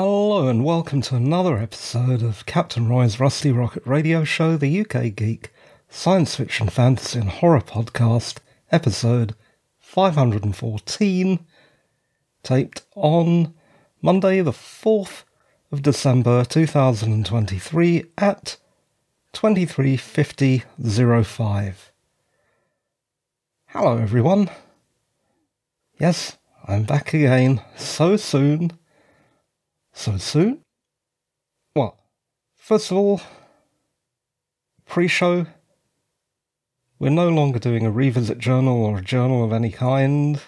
Hello and welcome to another episode of Captain Roy's Rusty Rocket Radio Show, the UK Geek Science Fiction, Fantasy and Horror Podcast, episode 514, taped on Monday the 4th of December 2023 at 2350.05. Hello everyone. Yes, I'm back again so soon. So soon? Well, first of all, pre show, we're no longer doing a revisit journal or a journal of any kind.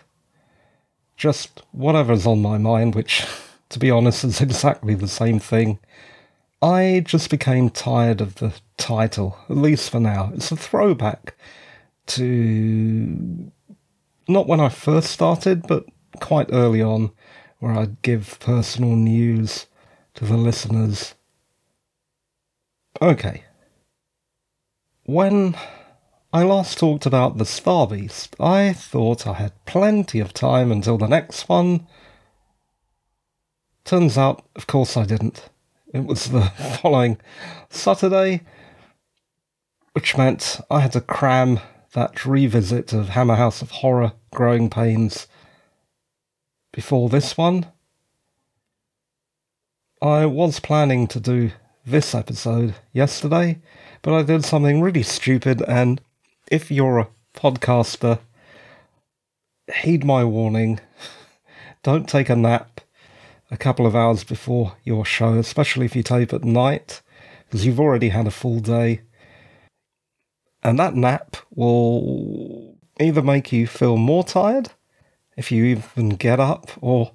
Just whatever's on my mind, which, to be honest, is exactly the same thing. I just became tired of the title, at least for now. It's a throwback to not when I first started, but quite early on, where I'd give personal news to the listeners. Okay. When I last talked about the Star Beast, I thought I had plenty of time until the next one. Turns out, of course, I didn't. It was the following Saturday, which meant I had to cram that revisit of Hammer House of Horror Growing Pains before this one. I was planning to do this episode yesterday, but I did something really stupid, and if you're a podcaster, heed my warning. Don't take a nap a couple of hours before your show, especially if you tape at night, because you've already had a full day. And that nap will either make you feel more tired if you even get up, or,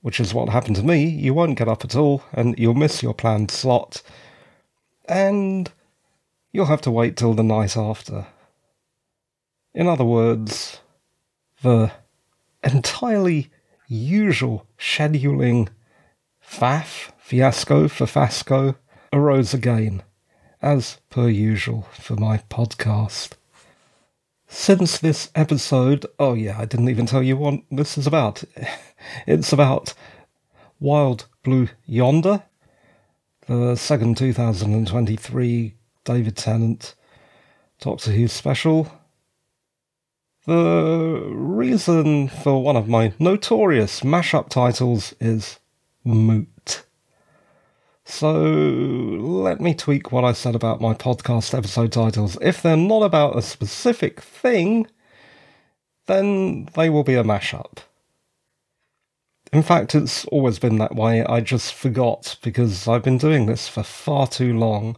which is what happened to me, you won't get up at all and you'll miss your planned slot. And you'll have to wait till the night after. In other words, the entirely usual scheduling faff, fiasco for Fasco, arose again as per usual, for my podcast. Since this episode, oh yeah, I didn't even tell you what this is about. It's about Wild Blue Yonder, the second 2023 David Tennant Doctor Who special. The reason for one of my notorious mashup titles is moot. So let me tweak what I said about my podcast episode titles. If they're not about a specific thing, then they will be a mashup. In fact, it's always been that way. I just forgot because I've been doing this for far too long.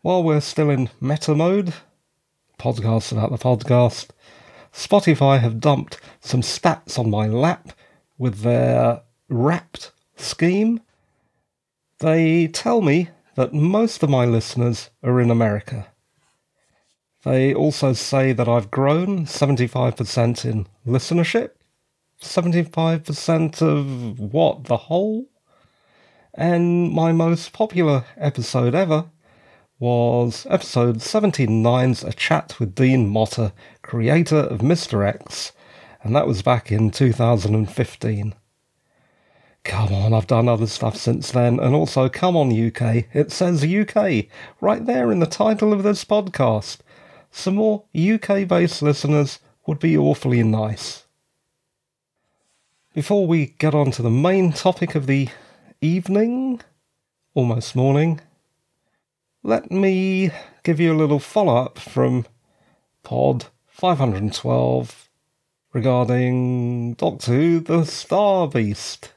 While we're still in meta mode, podcast about the podcast, Spotify have dumped some stats on my lap with their wrapped scheme they tell me that most of my listeners are in America. They also say that I've grown 75% in listenership. 75% of what? The whole? And my most popular episode ever was episode 79's A Chat with Dean Motter, creator of Mr. X, and that was back in 2015. Come on, I've done other stuff since then. And also, come on, UK. It says UK right there in the title of this podcast. Some more UK based listeners would be awfully nice. Before we get on to the main topic of the evening, almost morning, let me give you a little follow up from pod 512 regarding Doctor Who The Star Beast.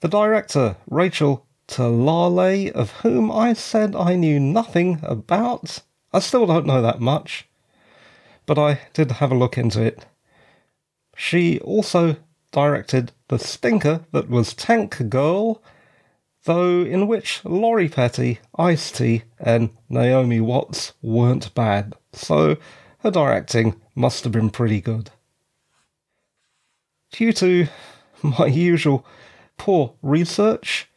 The director, Rachel Talalay, of whom I said I knew nothing about. I still don't know that much, but I did have a look into it. She also directed the stinker that was Tank Girl, though in which Lori Petty, Ice T, and Naomi Watts weren't bad, so her directing must have been pretty good. Due to my usual poor research.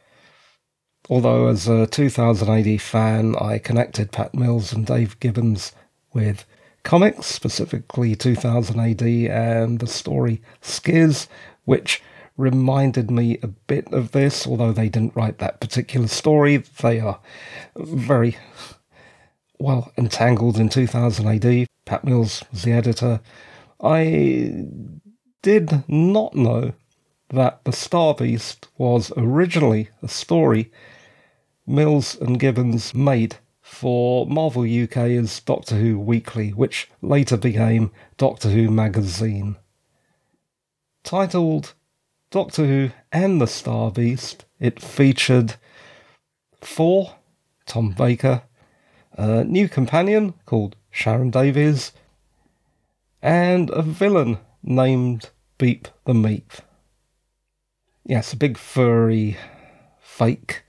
Although, as a 2000 AD fan, I connected Pat Mills and Dave Gibbons with comics, specifically 2000 AD and the story Skizz, which reminded me a bit of this, although they didn't write that particular story. They are very well entangled in 2000 AD. Pat Mills was the editor. I did not know that The Star Beast was originally a story Mills and Gibbons made for Marvel UK's Doctor Who Weekly, which later became Doctor Who Magazine. Titled Doctor Who and the Star Beast, it featured four Tom Baker, a new companion called Sharon Davies, and a villain named Beep the Meep. Yes, a big furry, fake,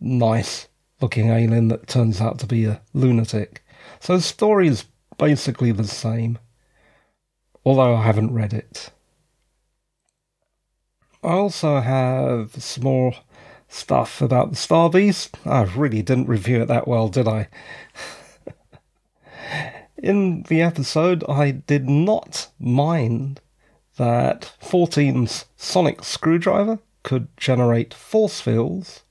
nice looking alien that turns out to be a lunatic. So the story is basically the same, although I haven't read it. I also have some more stuff about the Star Beast. I really didn't review it that well, did I? In the episode, I did not mind that 14's sonic screwdriver could generate force fields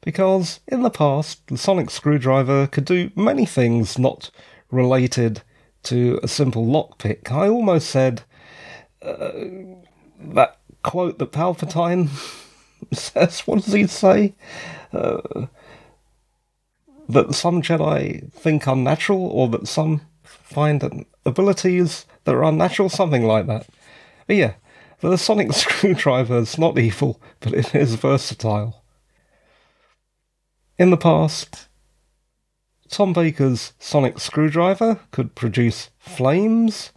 because in the past the sonic screwdriver could do many things not related to a simple lockpick. I almost said uh, that quote that Palpatine says. What does he say? Uh, that some Jedi think unnatural, or that some find abilities that are unnatural, something like that. But yeah, the sonic screwdriver is not evil, but it is versatile. In the past, Tom Baker's sonic screwdriver could produce flames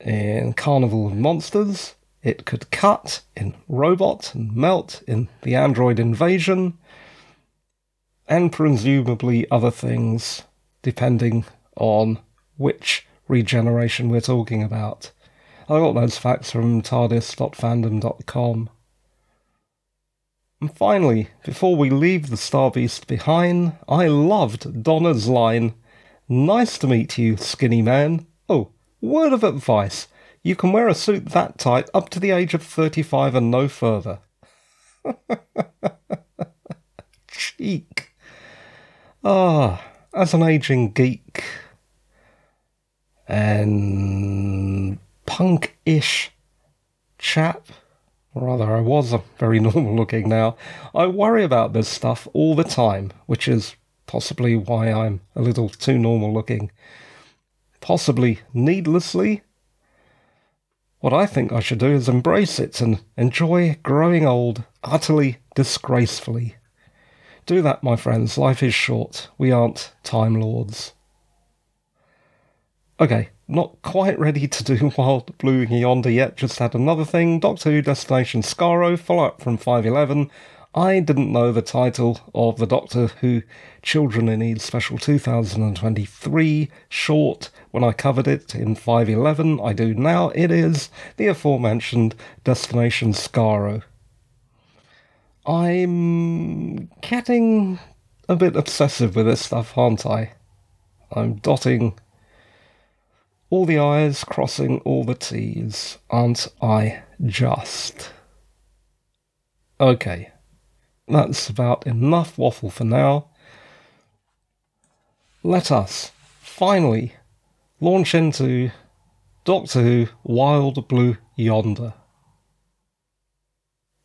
in Carnival of Monsters. It could cut in Robot and melt in the Android Invasion, and presumably other things, depending on which regeneration we're talking about. I got those facts from tardis.fandom.com. And finally, before we leave the Star Beast behind, I loved Donna's line Nice to meet you, skinny man. Oh, word of advice you can wear a suit that tight up to the age of 35 and no further. Cheek. Ah, as an aging geek and punk ish chap, rather, I was a very normal looking now, I worry about this stuff all the time, which is possibly why I'm a little too normal looking. Possibly needlessly. What I think I should do is embrace it and enjoy growing old utterly disgracefully. Do that, my friends. Life is short. We aren't Time Lords. Okay, not quite ready to do Wild Blue Yonder yet, just had another thing. Doctor Who Destination Skaro, follow up from 511. I didn't know the title of the Doctor Who Children in Need Special 2023 short when I covered it in 511. I do now. It is the aforementioned Destination Skaro. I'm getting a bit obsessive with this stuff, aren't I? I'm dotting all the I's, crossing all the T's, aren't I just? Okay, that's about enough waffle for now. Let us finally launch into Doctor Who Wild Blue Yonder.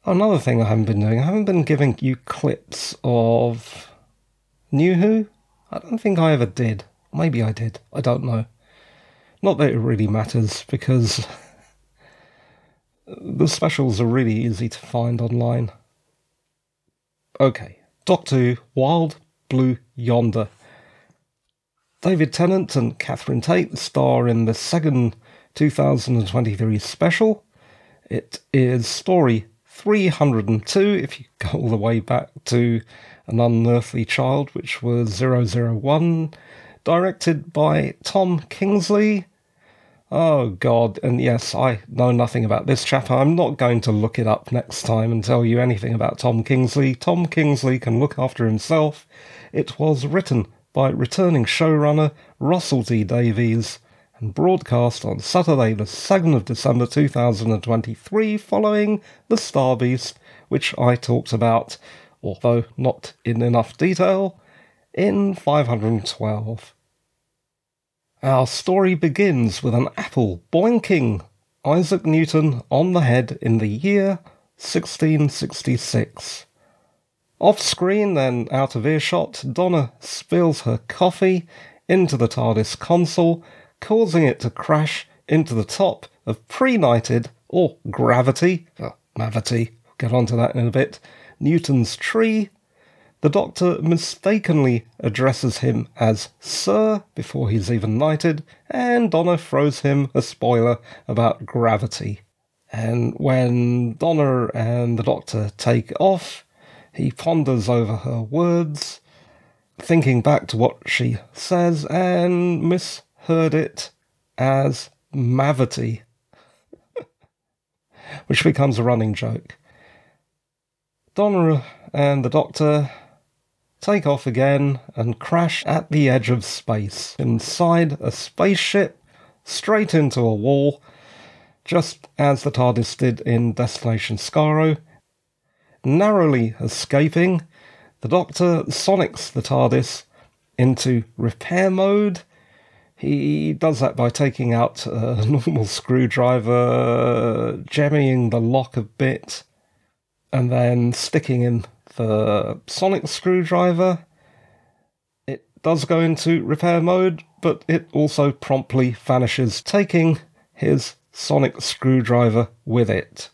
Another thing I haven't been doing, I haven't been giving you clips of New Who. I don't think I ever did. Maybe I did. I don't know. Not that it really matters because the specials are really easy to find online. Okay, Doctor Who Wild Blue Yonder. David Tennant and Catherine Tate star in the second 2023 special. It is story 302, if you go all the way back to An Unearthly Child, which was 001, directed by Tom Kingsley. Oh, God, and yes, I know nothing about this chap. I'm not going to look it up next time and tell you anything about Tom Kingsley. Tom Kingsley can look after himself. It was written by returning showrunner Russell T Davies and broadcast on Saturday, the 2nd of December 2023, following The Star Beast, which I talked about, although not in enough detail, in 512. Our story begins with an apple boinking Isaac Newton on the head in the year 1666. Off screen then out of earshot, Donna spills her coffee into the TARDIS console, causing it to crash into the top of pre-knighted, or gravity, uh, gravity, get onto that in a bit, Newton's tree. The Doctor mistakenly addresses him as Sir before he's even knighted, and Donna throws him a spoiler about gravity. And when Donna and the Doctor take off, he ponders over her words, thinking back to what she says, and misheard it as Mavity, which becomes a running joke. Donna and the Doctor take off again and crash at the edge of space, inside a spaceship, straight into a wall, just as the TARDIS did in Destination Skaro, narrowly escaping, the Doctor sonics the TARDIS into repair mode. He does that by taking out a normal screwdriver, jemmying the lock a bit, and then sticking in the sonic screwdriver. It does go into repair mode, but it also promptly vanishes, taking his sonic screwdriver with it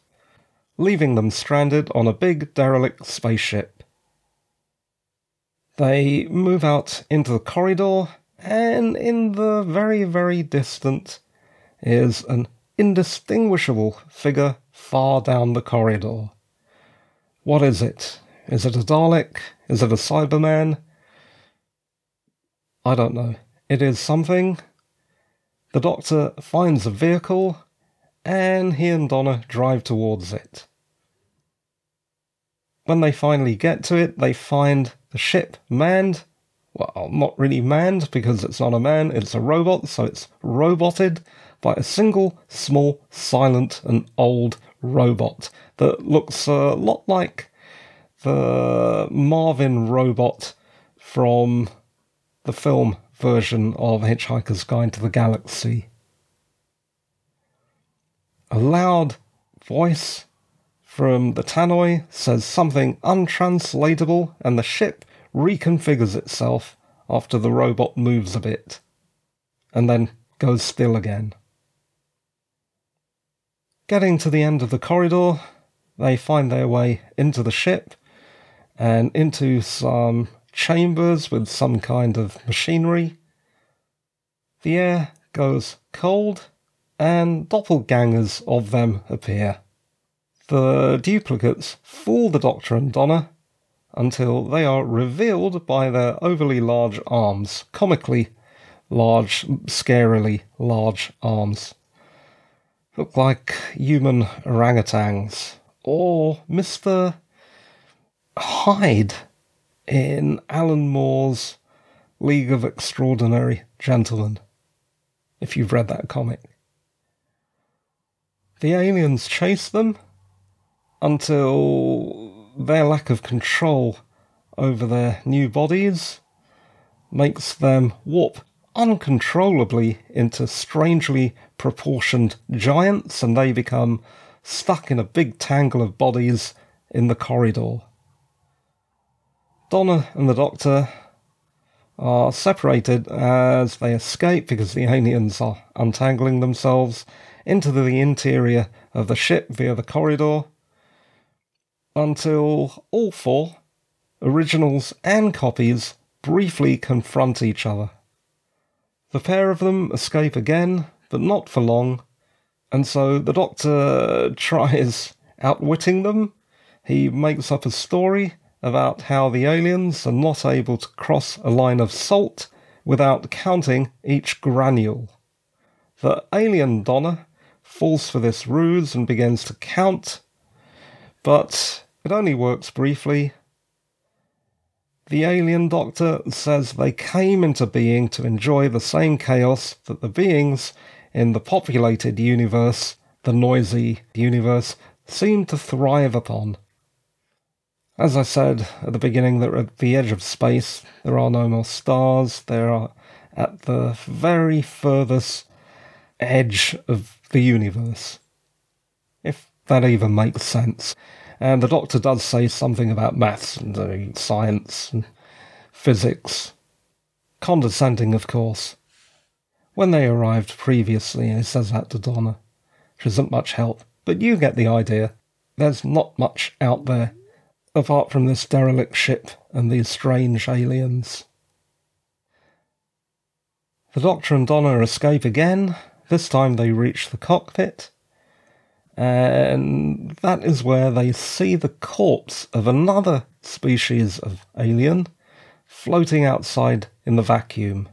leaving them stranded on a big derelict spaceship. They move out into the corridor, and in the very, very distant is an indistinguishable figure far down the corridor. What is it? Is it a Dalek? Is it a Cyberman? I don't know. It is something. The Doctor finds a vehicle and he and Donna drive towards it. When they finally get to it, they find the ship manned. Well, not really manned because it's not a man, it's a robot, so it's roboted by a single, small, silent, and old robot that looks uh, a lot like the Marvin robot from the film version of Hitchhiker's Guide to the Galaxy a loud voice from the tannoy says something untranslatable, and the ship reconfigures itself after the robot moves a bit, and then goes still again. Getting to the end of the corridor, they find their way into the ship and into some chambers with some kind of machinery. The air goes cold and doppelgangers of them appear. The duplicates fool the Doctor and Donna until they are revealed by their overly large arms, comically large, scarily large arms. Look like human orangutans, or Mr. Hyde in Alan Moore's League of Extraordinary Gentlemen, if you've read that comic. The aliens chase them until their lack of control over their new bodies makes them warp uncontrollably into strangely proportioned giants and they become stuck in a big tangle of bodies in the corridor. Donna and the Doctor are separated as they escape because the aliens are untangling themselves into the interior of the ship via the corridor until all four, originals and copies, briefly confront each other. The pair of them escape again, but not for long, and so the Doctor tries outwitting them. He makes up a story about how the aliens are not able to cross a line of salt without counting each granule. The alien Donna falls for this ruse and begins to count, but it only works briefly. The alien doctor says they came into being to enjoy the same chaos that the beings in the populated universe, the noisy universe, seem to thrive upon. As I said at the beginning, that at the edge of space there are no more stars, there are at the very furthest edge of the universe. If that even makes sense. And the doctor does say something about maths and uh, science and physics. Condescending, of course. When they arrived previously, he says that to Donna. Which isn't much help, but you get the idea. There's not much out there, apart from this derelict ship and these strange aliens. The Doctor and Donna escape again. This time they reach the cockpit. And that is where they see the corpse of another species of alien floating outside in the vacuum.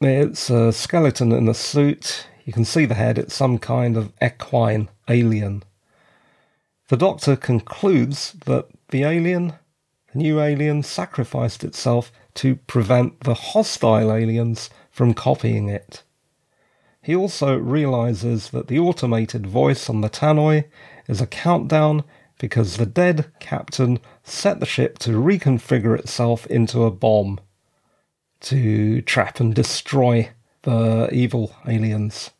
It's a skeleton in a suit. You can see the head. It's some kind of equine alien. The doctor concludes that the alien, the new alien, sacrificed itself to prevent the hostile aliens from copying it. He also realizes that the automated voice on the tannoy is a countdown because the dead captain set the ship to reconfigure itself into a bomb to trap and destroy the evil aliens.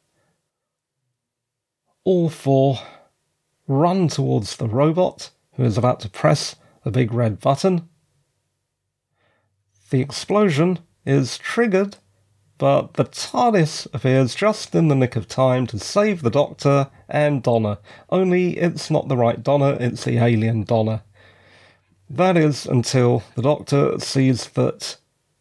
All four run towards the robot who is about to press the big red button the explosion is triggered, but the TARDIS appears just in the nick of time to save the Doctor and Donna. Only it's not the right Donna, it's the alien Donna. That is until the Doctor sees that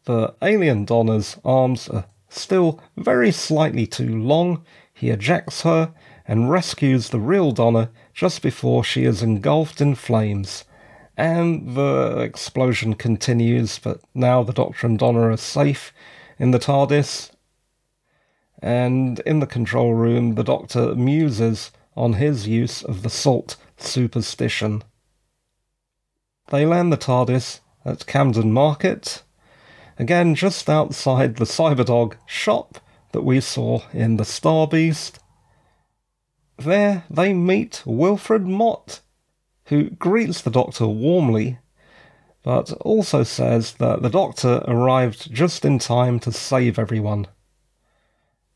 the alien Donna's arms are still very slightly too long. He ejects her and rescues the real Donna just before she is engulfed in flames. And the explosion continues, but now the Doctor and Donna are safe in the TARDIS. And in the control room, the Doctor muses on his use of the salt superstition. They land the TARDIS at Camden Market, again just outside the Cyberdog shop that we saw in the Star Beast. There they meet Wilfred Mott, who greets the Doctor warmly, but also says that the Doctor arrived just in time to save everyone.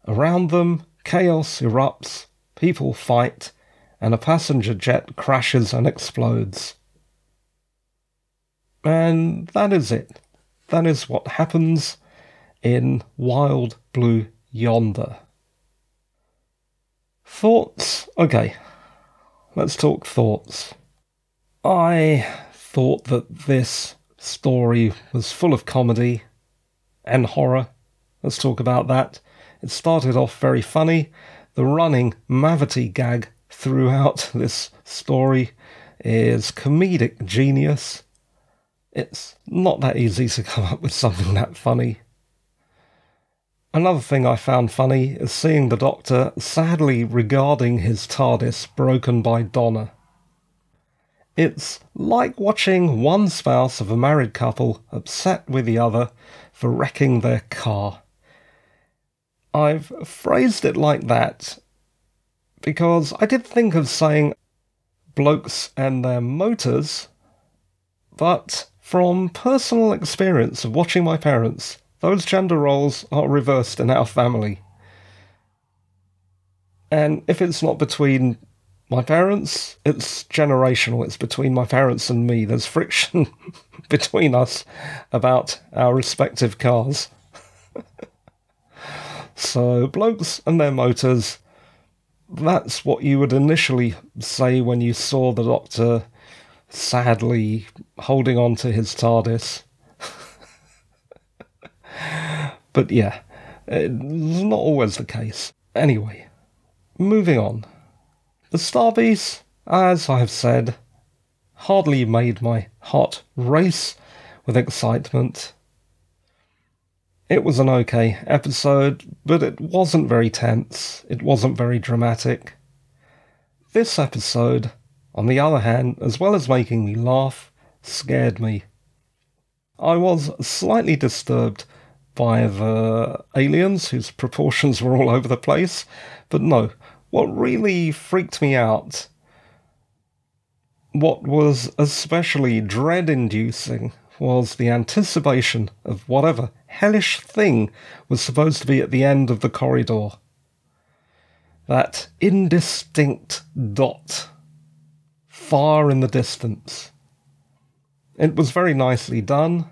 Around them, chaos erupts, people fight, and a passenger jet crashes and explodes. And that is it. That is what happens in Wild Blue Yonder. Thoughts? Okay, let's talk thoughts. I thought that this story was full of comedy and horror. Let's talk about that. It started off very funny. The running Mavity gag throughout this story is comedic genius. It's not that easy to come up with something that funny. Another thing I found funny is seeing the Doctor sadly regarding his TARDIS broken by Donna. It's like watching one spouse of a married couple upset with the other for wrecking their car. I've phrased it like that because I did think of saying blokes and their motors, but from personal experience of watching my parents, those gender roles are reversed in our family. And if it's not between my parents, it's generational. It's between my parents and me. There's friction between us about our respective cars. so, blokes and their motors, that's what you would initially say when you saw the doctor sadly holding on to his TARDIS. But yeah, uh, it's not always the case. Anyway, moving on. The Starbeast, as I have said, hardly made my heart race with excitement. It was an okay episode, but it wasn't very tense, it wasn't very dramatic. This episode, on the other hand, as well as making me laugh, scared me I was slightly disturbed by the aliens whose proportions were all over the place, but no, what really freaked me out, what was especially dread inducing, was the anticipation of whatever hellish thing was supposed to be at the end of the corridor. That indistinct dot far in the distance. It was very nicely done.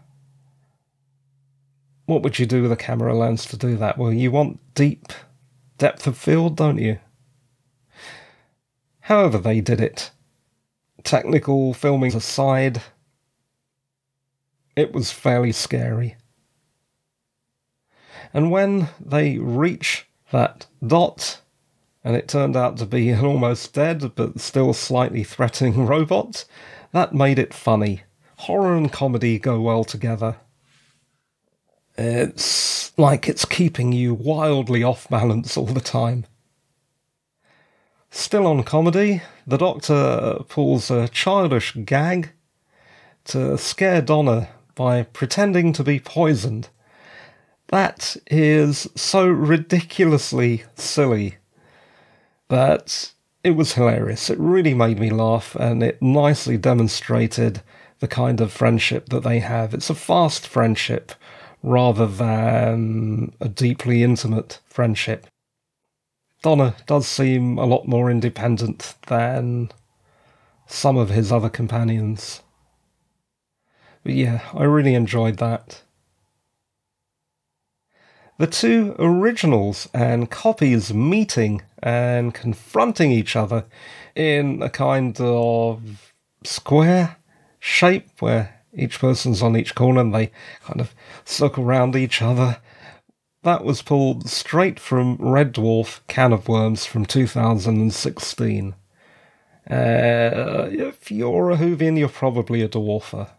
What would you do with a camera lens to do that? Well, you want deep depth of field, don't you? However, they did it. Technical filming aside, it was fairly scary. And when they reach that dot, and it turned out to be an almost dead but still slightly threatening robot, that made it funny. Horror and comedy go well together. It's like it's keeping you wildly off balance all the time. Still on comedy, the Doctor pulls a childish gag to scare Donna by pretending to be poisoned. That is so ridiculously silly but it was hilarious. It really made me laugh and it nicely demonstrated the kind of friendship that they have. It's a fast friendship rather than a deeply intimate friendship. Donna does seem a lot more independent than some of his other companions. But yeah, I really enjoyed that. The two originals and copies meeting and confronting each other in a kind of square shape where each person's on each corner and they kind of circle around each other. That was pulled straight from Red Dwarf Can of Worms from 2016. Uh, if you're a Whovian, you're probably a Dwarfer.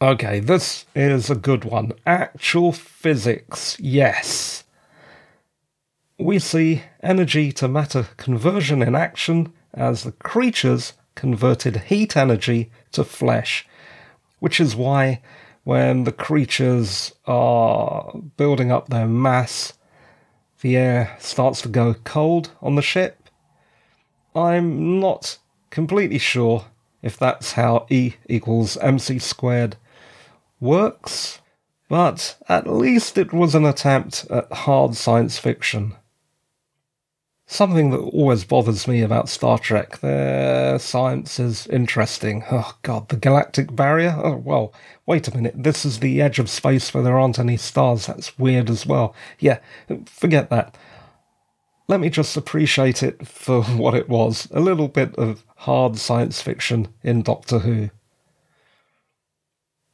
Okay, this is a good one. Actual physics, yes. We see energy to matter conversion in action as the creatures converted heat energy to flesh, which is why when the creatures are building up their mass, the air starts to go cold on the ship. I'm not completely sure if that's how E equals mc squared works, but at least it was an attempt at hard science fiction. Something that always bothers me about Star Trek, their science is interesting. Oh god, the galactic barrier? Oh well, wait a minute, this is the edge of space where there aren't any stars. That's weird as well. Yeah, forget that. Let me just appreciate it for what it was a little bit of hard science fiction in Doctor Who.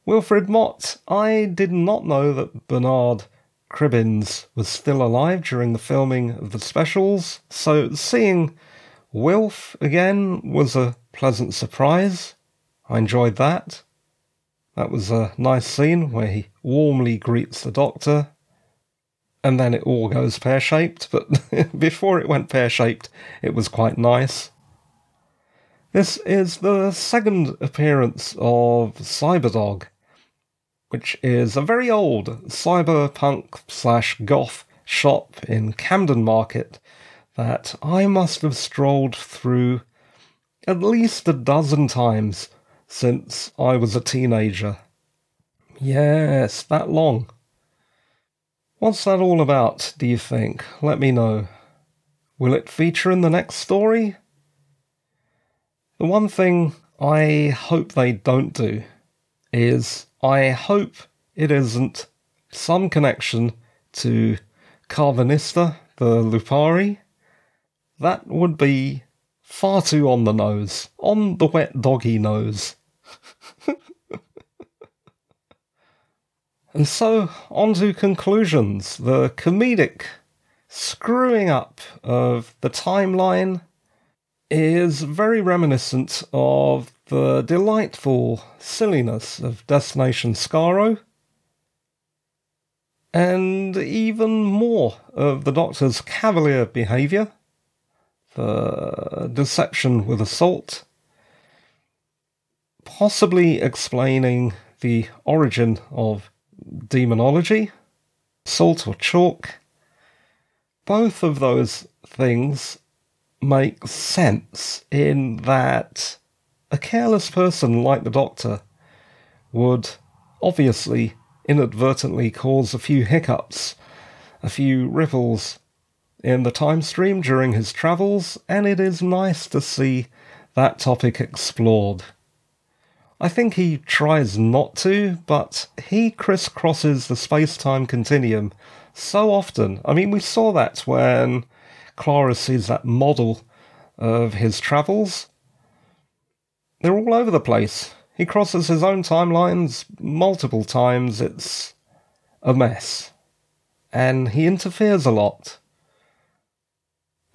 Wilfred Mott, I did not know that Bernard Cribbins was still alive during the filming of the specials, so seeing Wilf again was a pleasant surprise. I enjoyed that. That was a nice scene where he warmly greets the doctor. And then it all goes pear shaped, but before it went pear shaped, it was quite nice. This is the second appearance of Cyberdog which is a very old cyberpunk slash goth shop in Camden Market that I must have strolled through at least a dozen times since I was a teenager. Yes, that long. What's that all about, do you think? Let me know. Will it feature in the next story? The one thing I hope they don't do is I hope it isn't some connection to Karvanista, the Lupari. That would be far too on the nose. On the wet doggy nose. and so, on to conclusions. The comedic screwing up of the timeline is very reminiscent of the delightful silliness of Destination Skaro, and even more of the Doctor's cavalier behaviour, the deception with assault, possibly explaining the origin of demonology, salt or chalk. Both of those things make sense in that a careless person like the Doctor would obviously inadvertently cause a few hiccups, a few ripples in the time stream during his travels, and it is nice to see that topic explored. I think he tries not to, but he crisscrosses the space time continuum so often. I mean, we saw that when Clara sees that model of his travels. They're all over the place. He crosses his own timelines multiple times. It's a mess. And he interferes a lot.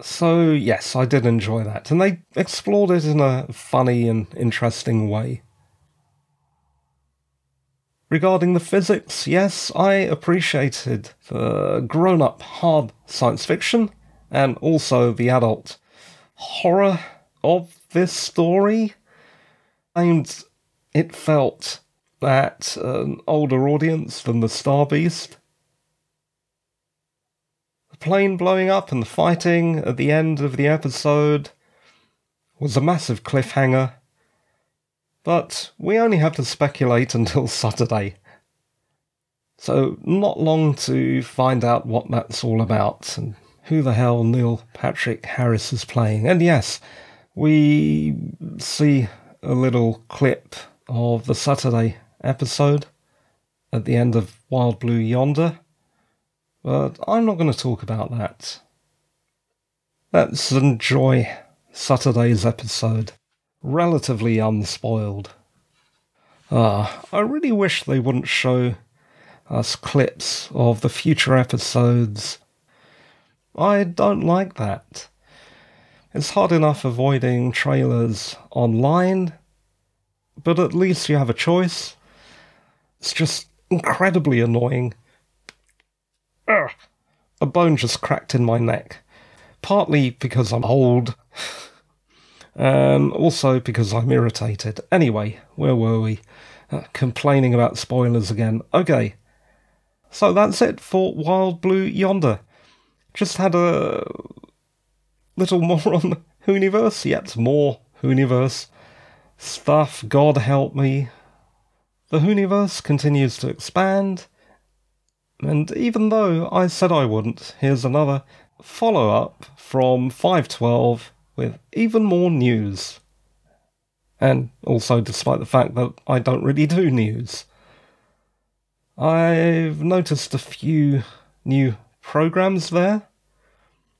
So, yes, I did enjoy that. And they explored it in a funny and interesting way. Regarding the physics, yes, I appreciated the grown up hard science fiction and also the adult horror of this story. And it felt that an older audience than the Star Beast the plane blowing up and the fighting at the end of the episode was a massive cliffhanger. But we only have to speculate until Saturday. So, not long to find out what that's all about and who the hell Neil Patrick Harris is playing. And yes, we see a little clip of the Saturday episode at the end of Wild Blue Yonder. But I'm not going to talk about that. Let's enjoy Saturday's episode, relatively unspoiled. Ah, I really wish they wouldn't show us clips of the future episodes. I don't like that. It's hard enough avoiding trailers online, but at least you have a choice. It's just incredibly annoying Ugh, a bone just cracked in my neck. Partly because I'm old, um, also because I'm irritated. Anyway, where were we? Uh, complaining about spoilers again. Okay. So that's it for Wild Blue Yonder. Just had a little more on the Whoniverse. Yet more Whoniverse stuff. God help me. The Whoniverse continues to expand. And even though I said I wouldn't, here's another follow up from 512 with even more news. And also, despite the fact that I don't really do news, I've noticed a few new programs there.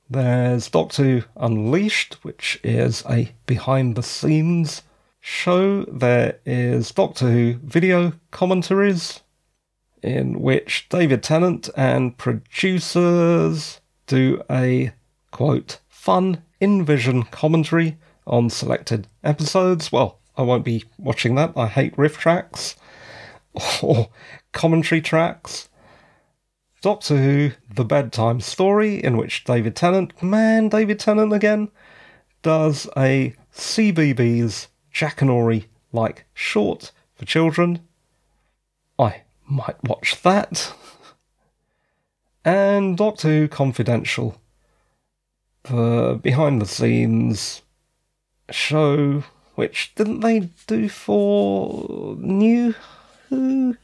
There's Doctor Who Unleashed, which is a behind the scenes show. There is Doctor Who video commentaries, in which David Tennant and producers do a quote fun in vision commentary on selected episodes. Well, I won't be watching that. I hate riff tracks or commentary tracks. Doctor Who, The Bedtime Story, in which David Tennant, man, David Tennant again, does a CBeebies Jackanory like short for children. I might watch that. And Doctor Who Confidential, the behind the scenes show, which didn't they do for New Who?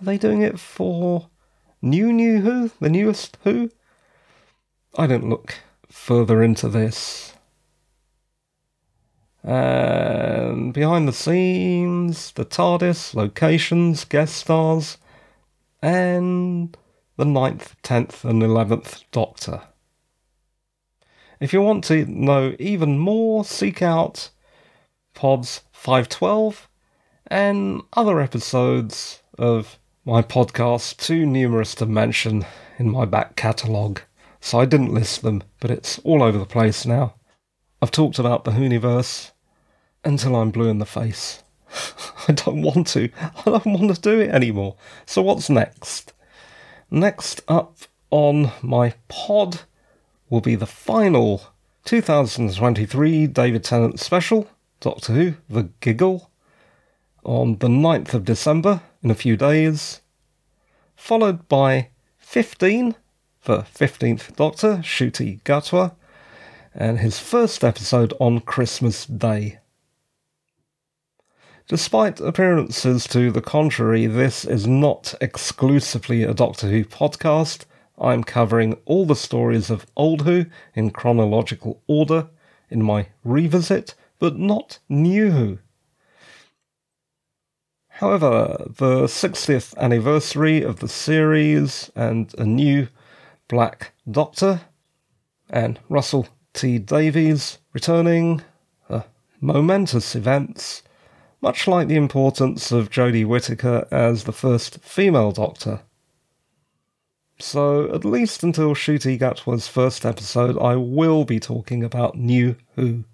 Are they doing it for New New Who? The newest Who? I didn't look further into this. And behind the scenes, the TARDIS, locations, guest stars, and the 9th, 10th, and 11th Doctor. If you want to know even more, seek out Pods 512 and other episodes of my podcasts too numerous to mention in my back catalogue. So I didn't list them, but it's all over the place now. I've talked about the Whoniverse, until I'm blue in the face. I don't want to. I don't want to do it anymore. So, what's next? Next up on my pod will be the final 2023 David Tennant special, Doctor Who, The Giggle. on the 9th of December in a few days, followed by 15 for 15th Doctor, Ncuti Gatwa, and his first episode on Christmas Day. Despite appearances to the contrary, this is not exclusively a Doctor Who podcast. I'm covering all the stories of Old Who in chronological order in my revisit, but not New Who. However, the 60th anniversary of the series and a new Black Doctor and Russell T Davies returning are momentous events, much like the importance of Jodie Whittaker as the first female Doctor. So, at least until Ncuti Gatwa's first episode, I will be talking about New Who.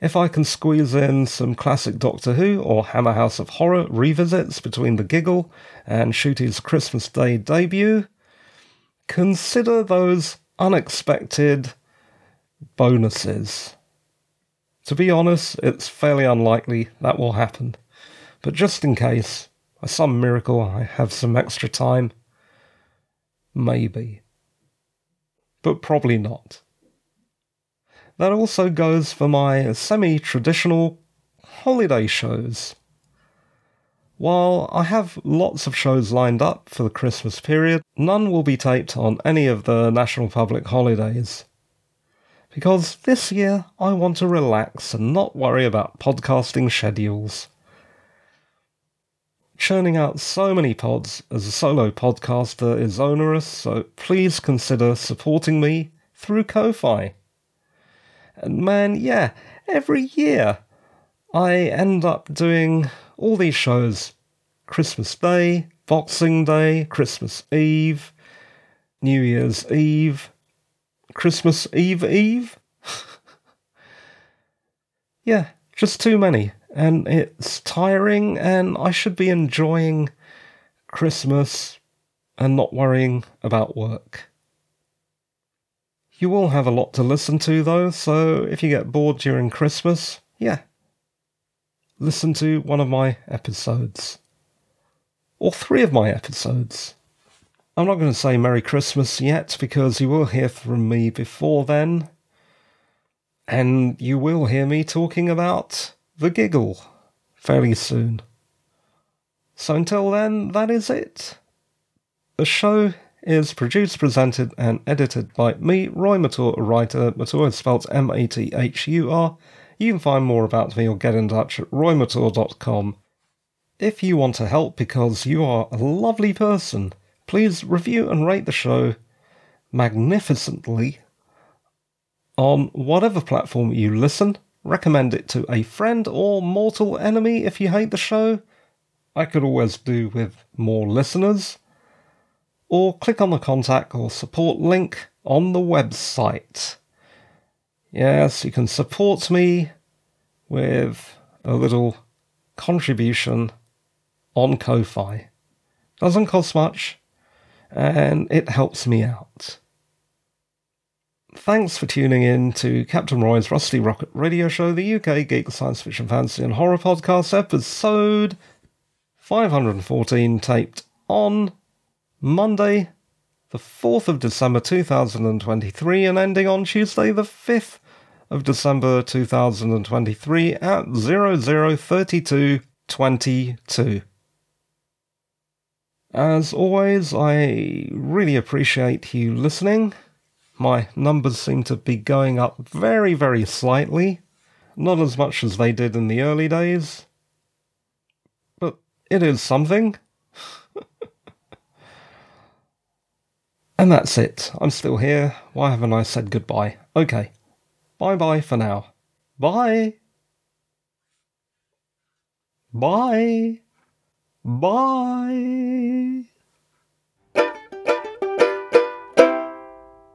If I can squeeze in some classic Doctor Who or Hammer House of Horror revisits between The Giggle and Ncuti's Christmas Day debut, consider those unexpected bonuses. To be honest, it's fairly unlikely that will happen, but just in case, by some miracle, I have some extra time, maybe. But probably not. That also goes for my semi traditional holiday shows. While I have lots of shows lined up for the Christmas period, none will be taped on any of the national public holidays. Because this year I want to relax and not worry about podcasting schedules. Churning out so many pods as a solo podcaster is onerous, so please consider supporting me through Ko-Fi. And man, yeah, every year I end up doing all these shows Christmas Day, Boxing Day, Christmas Eve, New Year's Eve, Christmas Eve Eve. yeah, just too many. And it's tiring, and I should be enjoying Christmas and not worrying about work. You will have a lot to listen to though, so if you get bored during Christmas, yeah, listen to one of my episodes. Or three of my episodes. I'm not going to say Merry Christmas yet because you will hear from me before then. And you will hear me talking about The Giggle fairly soon. So until then, that is it. The show is produced, presented, and edited by me, Roy Mathur, a writer. Mathur is spelled M A T H U R. You can find more about me or get in touch at roymathur.com. If you want to help because you are a lovely person, please review and rate the show magnificently on whatever platform you listen. Recommend it to a friend or mortal enemy if you hate the show. I could always do with more listeners or click on the contact or support link on the website. Yes, you can support me with a little contribution on Ko-Fi. Doesn't cost much, and it helps me out. Thanks for tuning in to Captain Roy's Rusty Rocket Radio Show, the UK Geek Science Fiction Fantasy and Horror Podcast, episode 514, taped on Monday, the 4th of December 2023, and ending on Tuesday, the 5th of December 2023 at 003222. As always, I really appreciate you listening. My numbers seem to be going up very, very slightly. Not as much as they did in the early days. But it is something. And that's it. I'm still here. Why haven't I said goodbye? Okay. Bye bye for now. Bye. Bye. Bye.